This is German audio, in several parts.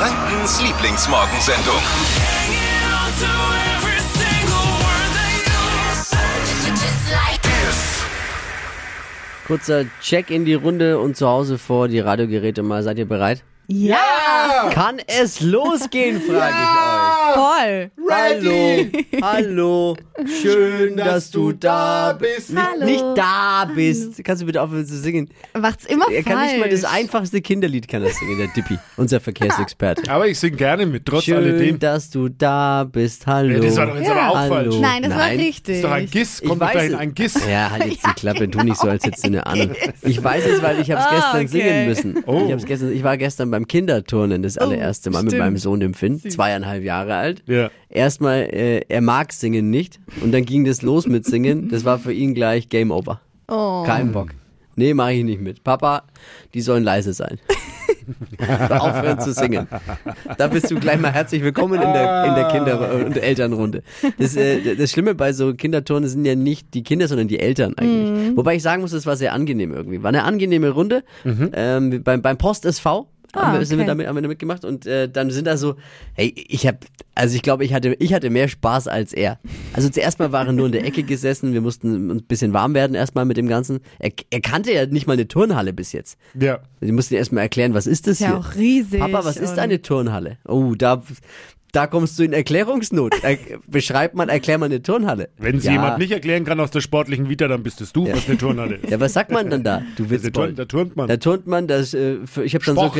Frankens Lieblingsmorgensendung. Kurzer Check in die Runde und zu Hause vor die Radiogeräte mal. Seid ihr bereit? Ja, Kann es losgehen, frage ich voll. euch. Hallo, hallo, schön, dass du da bist. Nicht, Hallo. nicht da bist. Kannst du bitte aufhören zu singen? Macht's immer Er falsch. kann nicht mal das einfachste Kinderlied kann er singen, der Dippi, unser Verkehrsexperte. Aber ich singe gerne mit, trotz Schön, alledem. dass du da bist. Hallo. Ja, das war doch jetzt Ja. aber auch Hallo. falsch. Nein, das war Nein. richtig. Das ist doch ein Giss. Ich Kommt doch weiß dahin es. ein Giss. Ja, halt jetzt die Klappe, tu nicht so, als hättest du eine Ahnung. Ich weiß es, weil ich habe es Ah, gestern okay. singen müssen. Oh. Ich, hab's gestern, ich war gestern beim Kinderturnen das allererste Mal mit stimmt. meinem Sohn, dem Finn, zweieinhalb Jahre alt. Ja. Erstmal, äh, er mag singen nicht und dann ging das los mit Singen. Das war für ihn gleich Game Over. Oh. Kein Bock. Nee, mache ich nicht mit. Papa, die sollen leise sein. Aufhören zu singen. Da bist du gleich mal herzlich willkommen in der, in der Kinder- und Elternrunde. Das, äh, das Schlimme bei so Kinderturnen sind ja nicht die Kinder, sondern die Eltern eigentlich. Wobei ich sagen muss, es war sehr angenehm irgendwie. War eine angenehme Runde. Ähm, beim, beim Post SV. Haben wir, sind wir okay. damit, haben wir damit gemacht und äh, dann sind da so, hey, ich habe, also ich glaube, ich hatte, ich hatte mehr Spaß als er. Also zuerst mal waren wir nur in der Ecke gesessen, wir mussten uns ein bisschen warm werden erstmal mit dem Ganzen. Er, er kannte ja nicht mal eine Turnhalle bis jetzt. Ja. Die mussten erstmal erklären, was ist das Ist ja hier? auch riesig. Papa, was ist eine Turnhalle? Oh, da, da kommst du in Erklärungsnot. Er, beschreib mal, erklär mal eine Turnhalle. Wenn es ja. jemand nicht erklären kann aus der sportlichen Vita, dann bist es du, was eine Turnhalle ist. Ja, was sagt man dann da? Du Da Witzbold. turnt, da turnt man. Da turnt man, das, äh, für- ich habe schon so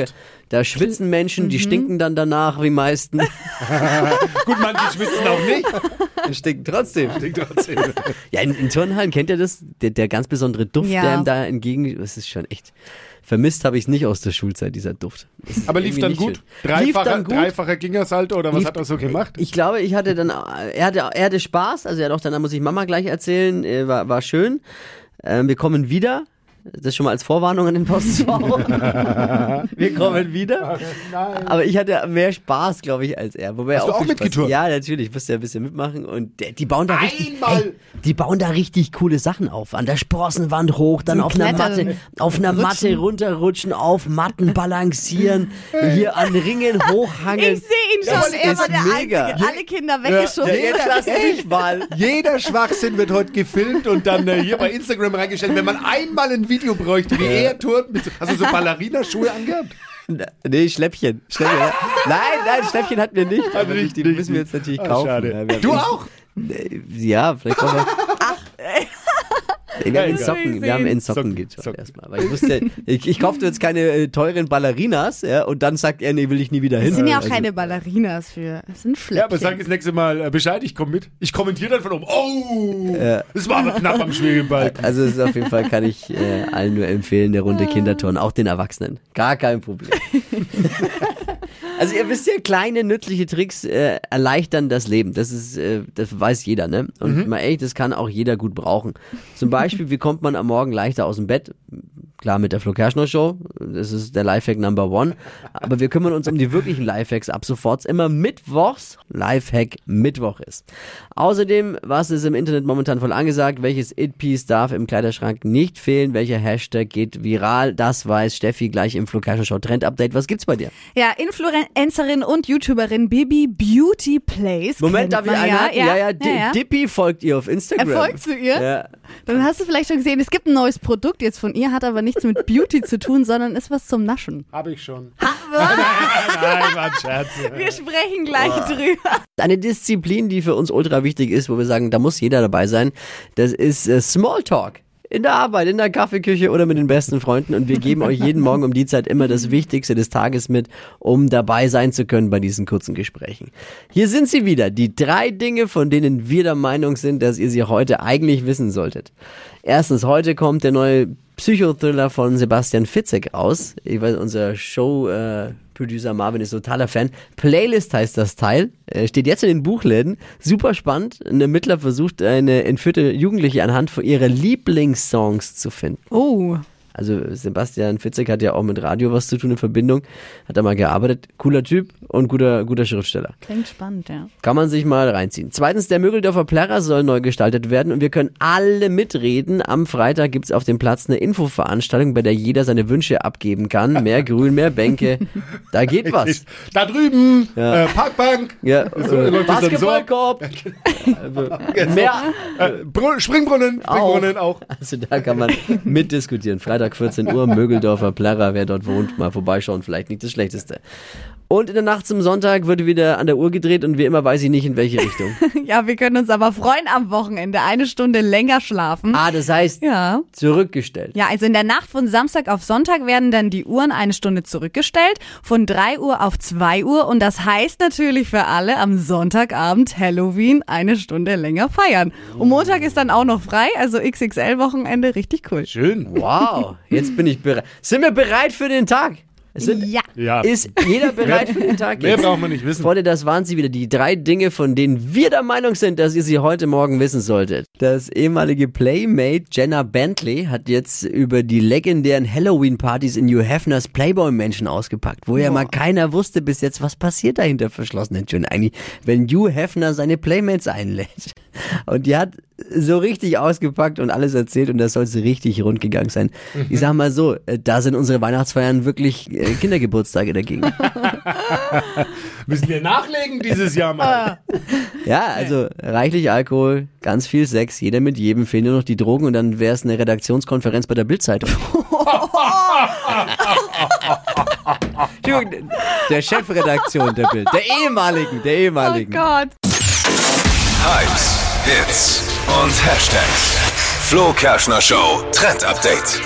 da schwitzen Menschen, Mhm. die stinken dann danach, wie meisten. Gut, manche schwitzen auch nicht. Die stinken trotzdem. Klingt trotzdem. Ja, in, in Turnhallen kennt ihr das? Der, der ganz besondere Duft, Ja. der ihm da entgegen, das ist schon echt. Vermisst habe ich es nicht aus der Schulzeit, dieser Duft. Das Aber lief dann gut? Dreifacher, dann gut. dreifacher Gingersalto oder was Lief- hat er so gemacht? Ich glaube, ich hatte dann, er hatte, er hatte Spaß, also er hat auch, dann muss ich Mama gleich erzählen, äh, war, war schön. Ähm, wir kommen wieder. Das schon mal als Vorwarnung an den Postfrau. wir kommen wieder. Aber ich hatte mehr Spaß, glaube ich, als er. Wobei er Hast du auch viel Spaß- mitgeturnt? Ja, natürlich. Ich musste ja ein bisschen mitmachen. Und der, die bauen da richtig, Einmal! ey, die bauen da richtig coole Sachen auf. An der Sprossenwand hoch, dann Zum auf einer. Matte, auf einer Matte runterrutschen, auf Matten balancieren, hier an Ringen hochhangeln. Ich sehe ihn Das schon, er ist war der mega. Einzige. Alle Kinder weggeschoben. Ja, jetzt lass mich mal. Jeder Schwachsinn wird heute gefilmt und dann äh, hier bei Instagram reingestellt. Wenn man einmal ein Video bräuchte, wie er turnt, mit so, hast du so Ballerina-Schuhe angehabt? Nee, Schläppchen. Schläppchen. Nein, nein, Schläppchen hatten wir nicht. Aber nicht, die müssen wir jetzt natürlich Ah, kaufen. schade. Ja, Du auch? Ja, vielleicht kommen wir. Wir haben in. Socken, wir haben in Socken Socken, geschaut Socken. erstmal. Weil ich wusste, ich, ich kaufte jetzt keine äh, teuren Ballerinas, ja, und dann sagt er, nee, will ich nie wieder hin. Das sind ja auch Also, keine Ballerinas für. Das sind Ja, aber sag das nächste Mal äh, Bescheid, ich komme mit. Ich kommentiere dann von oben. Oh! Das war aber knapp am Schwebebalken. Also es ist auf jeden Fall kann ich äh, allen nur empfehlen, der Runde Kinderturnen, auch den Erwachsenen. Gar kein Problem. also ihr wisst ja, kleine nützliche Tricks äh, erleichtern das Leben. Das ist, äh, das weiß jeder, ne? Und mal ehrlich, das kann auch jeder gut brauchen. Zum Beispiel, wie kommt man am Morgen leichter aus dem Bett? Klar, mit der Flo Kerschner Show. Das ist der Lifehack Number One. Aber wir kümmern uns um die wirklichen Lifehacks ab sofort. Immer mittwochs Lifehack Mittwoch ist. Außerdem, was ist im Internet momentan voll angesagt? Welches It-Piece darf im Kleiderschrank nicht fehlen? Welcher Hashtag geht viral? Das weiß Steffi gleich im Flo Kerschner Show Trend Update. Was gibt's bei dir? Ja, Influencerin und YouTuberin Bibi Beauty Place. Moment, darf ich einhaken? Ja, Ja, ja, ja, ja. Dippy folgt ihr auf Instagram. Er folgt zu ihr? Ja. Dann hast du vielleicht schon gesehen, es gibt ein neues Produkt jetzt von ihr, hat aber nichts mit Beauty zu tun, sondern ist was zum Naschen. Habe ich schon. Nein, war ein Scherz. Wir sprechen gleich drüber. Eine Disziplin, die für uns ultra wichtig ist, wo wir sagen, da muss jeder dabei sein, das ist äh, Smalltalk. In der Arbeit, in der Kaffeeküche oder mit den besten Freunden. Und wir geben euch jeden Morgen um die Zeit immer das Wichtigste des Tages mit, um dabei sein zu können bei diesen kurzen Gesprächen. Hier sind sie wieder, die drei Dinge, von denen wir der Meinung sind, dass ihr sie heute eigentlich wissen solltet. Erstens, heute kommt der neue Psychothriller von Sebastian Fitzek aus. Ich weiß, unser Show, äh, Producer Marvin ist totaler Fan. Playlist heißt das Teil. Äh, steht jetzt in den Buchläden. Super spannend. Ein Ermittler versucht, eine entführte Jugendliche anhand von ihrer Lieblingssongs zu finden. Oh, Also Sebastian Fitzek hat ja auch mit Radio was zu tun in Verbindung, hat da mal gearbeitet. Cooler Typ und guter, guter Schriftsteller. Klingt spannend, ja. Kann man sich mal reinziehen. Zweitens, der Mögeldorfer Plärrer soll neu gestaltet werden und wir können alle mitreden. Am Freitag gibt's auf dem Platz eine Infoveranstaltung, bei der jeder seine Wünsche abgeben kann. Mehr Grün, mehr Bänke. Da geht was. Da drüben, äh, Parkbank, Ja, So äh. Basketballkorb. Jetzt Mehr. äh, Bru- Springbrunnen, Springbrunnen auch. Also da kann man mitdiskutieren. Freitag 14 Uhr, Mögeldorfer Plärrer, wer dort wohnt, mal vorbeischauen, vielleicht nicht das Schlechteste. Und in der Nacht zum Sonntag wird wieder an der Uhr gedreht und wie immer weiß ich nicht in welche Richtung. Ja, wir können uns aber freuen am Wochenende. Eine Stunde länger schlafen. Ah, das heißt Ja. zurückgestellt. Ja, also in der Nacht von Samstag auf Sonntag werden dann die Uhren eine Stunde zurückgestellt, von 3 Uhr auf 2 Uhr. Und das heißt natürlich für alle am Sonntagabend Halloween eine Stunde länger feiern. Und Montag ist dann auch noch frei, also XXL-Wochenende, richtig cool. Schön. Wow, jetzt bin ich bereit. Sind wir bereit für den Tag? Es Sind, Ja. Ja. Ist jeder bereit für den Tag? Mehr jetzt? braucht man nicht wissen. Freunde, das waren sie wieder. Die drei Dinge, von denen wir der Meinung sind, dass ihr sie heute Morgen wissen solltet. Das ehemalige Playmate Jenna Bentley hat jetzt über die legendären Halloween-Partys in Hugh Hefners Playboy-Menschen ausgepackt, wo ja mal keiner wusste bis jetzt, was passiert da hinter verschlossenen Türen eigentlich, wenn Hugh Hefner seine Playmates einlädt. Und die hat so richtig ausgepackt und alles erzählt und das soll so richtig rund gegangen sein. Ich sag mal so, äh, da sind unsere Weihnachtsfeiern wirklich äh, Kindergeburtstage dagegen. Müssen wir nachlegen dieses Jahr mal. Ja, also reichlich Alkohol, ganz viel Sex, jeder mit jedem, fehlen nur noch die Drogen und dann wäre es eine Redaktionskonferenz bei der Bildzeitung. Entschuldigung, der Chefredaktion der Bild, der ehemaligen, der Oh ehemaligen. Gott. Hypes, Hits und Hashtags. Flo Kerschner Show Trend Update.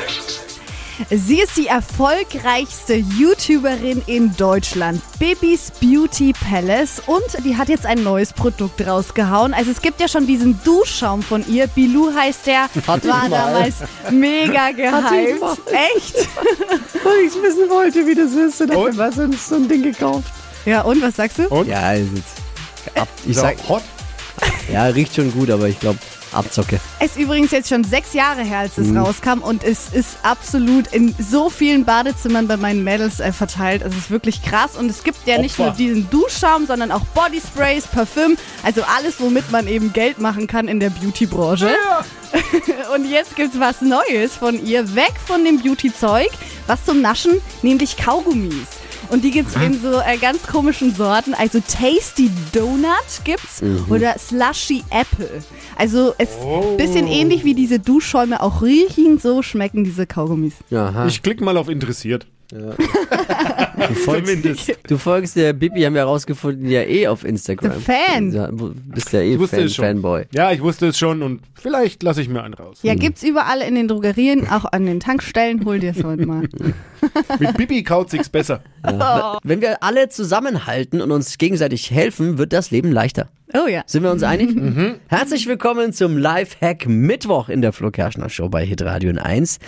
Sie ist die erfolgreichste YouTuberin in Deutschland, Bibis Beauty Palace. Und die hat jetzt ein neues Produkt rausgehauen. Also es gibt ja schon diesen Duschschaum von ihr. Bilou heißt der. Hatte war damals mega gehypt. Echt? Weil ich wissen wollte, wie das ist, und Und? was so, so ein Ding gekauft. Ja, und was sagst du? Und? Ja, ist jetzt ab, ich So, sag, hot. ja, riecht schon gut, aber ich glaube, Abzocke. Es ist übrigens jetzt schon sechs Jahre her, als es Mhm. rauskam und es ist absolut in so vielen Badezimmern bei meinen Mädels äh, verteilt. Also es ist wirklich krass und es gibt ja nicht Opfer. nur diesen Duschschaum, sondern auch Bodysprays, Parfüm, also alles, womit man eben Geld machen kann in der Beauty-Branche. Und jetzt gibt's was Neues von ihr, weg von dem Beauty-Zeug, was zum Naschen, nämlich Kaugummis. Und die gibt's in so äh, ganz komischen Sorten. Also Tasty Donut gibt's oder Slushy Apple. Also es Oh. bisschen ähnlich wie diese Duschschäume auch riechen, so schmecken diese Kaugummis. Aha. Ich klicke mal auf interessiert. Du folgst, Zumindest. du folgst der Bibi, haben wir herausgefunden, ja eh auf Instagram. Der Fan. Ja, du bist ja eh Fan. Fanboy. Ja, ich wusste es schon und vielleicht lasse ich mir einen raus. Ja, gibt's überall in den Drogerien, auch an den Tankstellen. Hol dir es heute mal. Mit Bibi kaut sich's besser. Wenn wir alle zusammenhalten und uns gegenseitig helfen, wird das Leben leichter. Oh ja. Sind wir uns einig? Herzlich willkommen zum Lifehack Mittwoch in der Flo Kerschner Show bei Hitradio 1.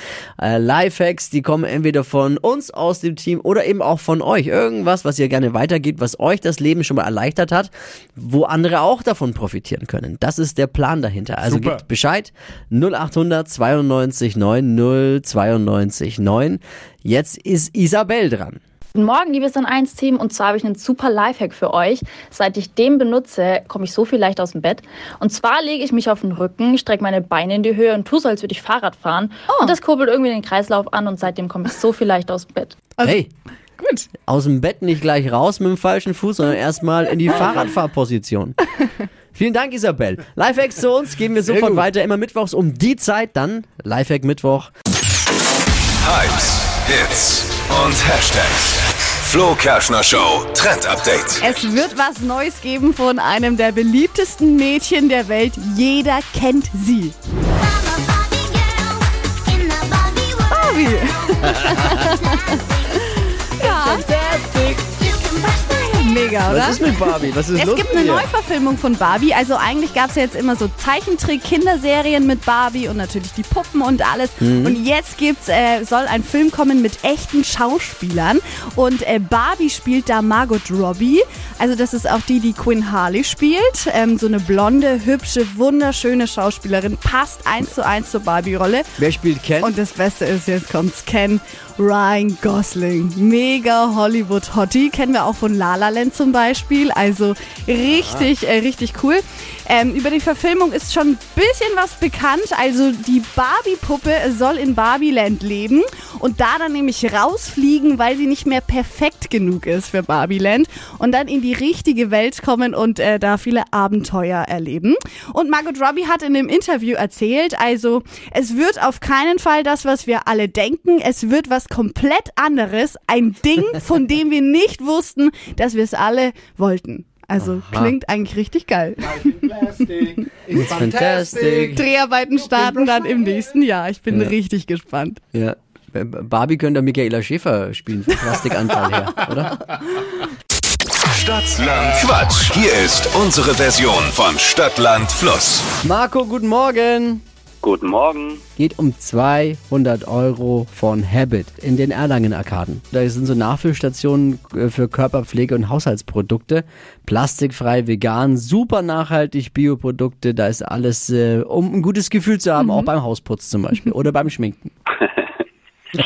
Äh, Lifehacks, die kommen entweder von uns aus dem Team oder eben auch von euch. Irgendwas, was ihr gerne weitergeht, was euch das Leben schon mal erleichtert hat, wo andere auch davon profitieren können. Das ist der Plan dahinter. Also Super. gebt Bescheid 0800 92 9 092 9. Jetzt ist Isabel dran. Guten Morgen, liebes An 1 Team. Und zwar habe ich einen super Lifehack für euch. Seit ich den benutze, komme ich so viel leichter aus dem Bett. Und zwar lege ich mich auf den Rücken, strecke meine Beine in die Höhe und tue so, als würde ich Fahrrad fahren. Und das kurbelt irgendwie den Kreislauf an und seitdem komme ich so viel leichter aus dem Bett. hey, Gut. aus dem Bett nicht gleich raus mit dem falschen Fuß, sondern erstmal in die Fahrradfahrposition. Vielen Dank, Isabel. Lifehacks zu uns geben wir sofort gut. weiter, immer mittwochs um die Zeit, dann Lifehack Mittwoch. Hypes, Hits und Hashtags. Flo Kerschner Show Trend Update. Es wird was Neues geben von einem der beliebtesten Mädchen der Welt. Jeder kennt sie. Barbie. mega oder? Was ist mit Barbie? Was ist Es los gibt mit eine? Neuverfilmung von Barbie. Also eigentlich gab es ja jetzt immer so Zeichentrick-Kinderserien mit Barbie und natürlich die Puppen und alles. Mhm. Und jetzt gibt's, äh, soll ein Film kommen mit echten Schauspielern. Und äh, Barbie spielt da Margot Robbie. Also das ist auch die, die Quinn Harley spielt. Ähm, so eine blonde, hübsche, wunderschöne Schauspielerin. Passt eins zu eins zur Barbie-Rolle. Wer spielt Ken? Und das Beste ist, jetzt kommt's, Ken Ryan Gosling. Mega Hollywood-Hottie. Kennen wir auch von La La Land zum Beispiel. Also richtig, äh, richtig cool. Ähm, über die Verfilmung ist schon ein bisschen was bekannt. Also die Barbie-Puppe soll in Barbieland leben und da dann nämlich rausfliegen, weil sie nicht mehr perfekt genug ist für Barbieland und dann in die richtige Welt kommen und äh, da viele Abenteuer erleben. Und Margot Robbie hat in dem Interview erzählt, also es wird auf keinen Fall das, was wir alle denken. Es wird was komplett anderes. Ein Ding, von dem wir nicht wussten, dass wir es alle wollten. Also klingt eigentlich richtig geil. Plastic is fantastic. Dreharbeiten starten dann im nächsten Jahr. Ich bin richtig gespannt. Ja. B- Barbie könnte Michaela Schäfer spielen, vom Plastikanteil her, oder? Stadtland Quatsch. Hier ist unsere Version von Stadtland Fluss. Marco, guten Morgen. Guten Morgen. Geht um 200 Euro von Habit in den Erlangen-Arkaden. Da sind so Nachfüllstationen äh, für Körperpflege und Haushaltsprodukte. Plastikfrei, vegan, super nachhaltig, Bioprodukte. Da ist alles, äh, um ein gutes Gefühl zu haben, auch beim Hausputz zum Beispiel oder beim Schminken.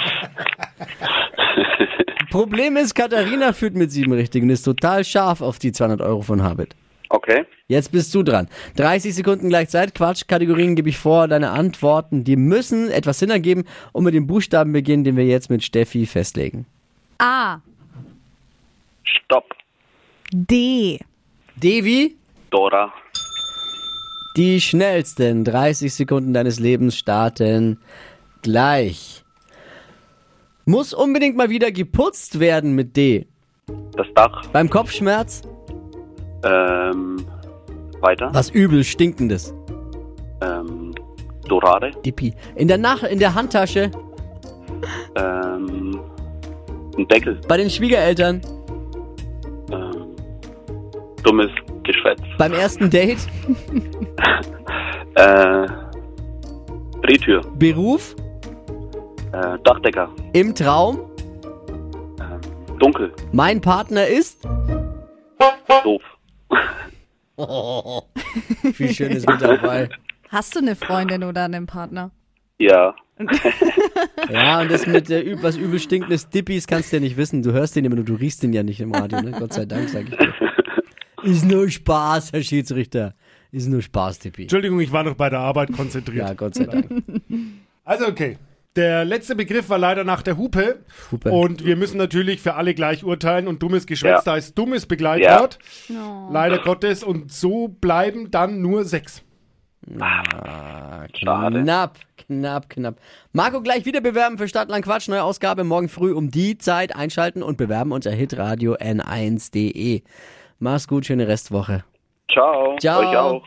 Problem ist, Katharina führt mit sieben Richtigen ist total scharf auf die 200 Euro von Habit. Okay. Jetzt bist du dran. 30 Sekunden gleich Zeit. Quatschkategorien gebe ich vor. Deine Antworten, die müssen etwas Sinn ergeben und mit dem Buchstaben beginnen, den wir jetzt mit Steffi festlegen. A. Stopp. D. Devi, Dora. die schnellsten 30 Sekunden deines Lebens starten gleich. Muss unbedingt mal wieder geputzt werden mit D. Das Dach. Beim Kopfschmerz, Ähm. Weiter. was übel stinkendes. Ähm. Dorade. Dippi. In der, Nach in der Handtasche, Ähm. Ein Deckel. bei den Schwiegereltern, Ähm. Dummes Geschwätz. beim ersten Date, Äh. Drehtür. Beruf, Äh. Dachdecker. im Traum. Ähm. Dunkel. Mein Partner ist. Doof. Viel Schönes mit dabei. Hast du eine Freundin oder einen Partner? Ja. Ja, und das mit äh, was übel stinkendes Dippis kannst du ja nicht wissen. Du hörst den immer nur, du riechst den ja nicht im Radio, ne? Gott sei Dank, sag ich dir. Ist nur Spaß, Herr Schiedsrichter. Ist nur Spaß, Dippi. Entschuldigung, ich war noch bei der Arbeit konzentriert. Ja, Gott sei Dank. Also okay. Der letzte Begriff war leider nach der Hupe. Hupe. Und wir müssen natürlich für alle gleich urteilen. Und dummes Geschwätz, Ja. da ist dummes Begleitwort. Oh. Leider Gottes. Und so bleiben dann nur sechs. Schade. Knapp, knapp, knapp. Marco, gleich wieder bewerben für Stadtland Quatsch. Neue Ausgabe morgen früh um die Zeit einschalten und bewerben unter hitradio n1.de. Mach's gut, schöne Restwoche. Ciao. Ciao. Euch auch.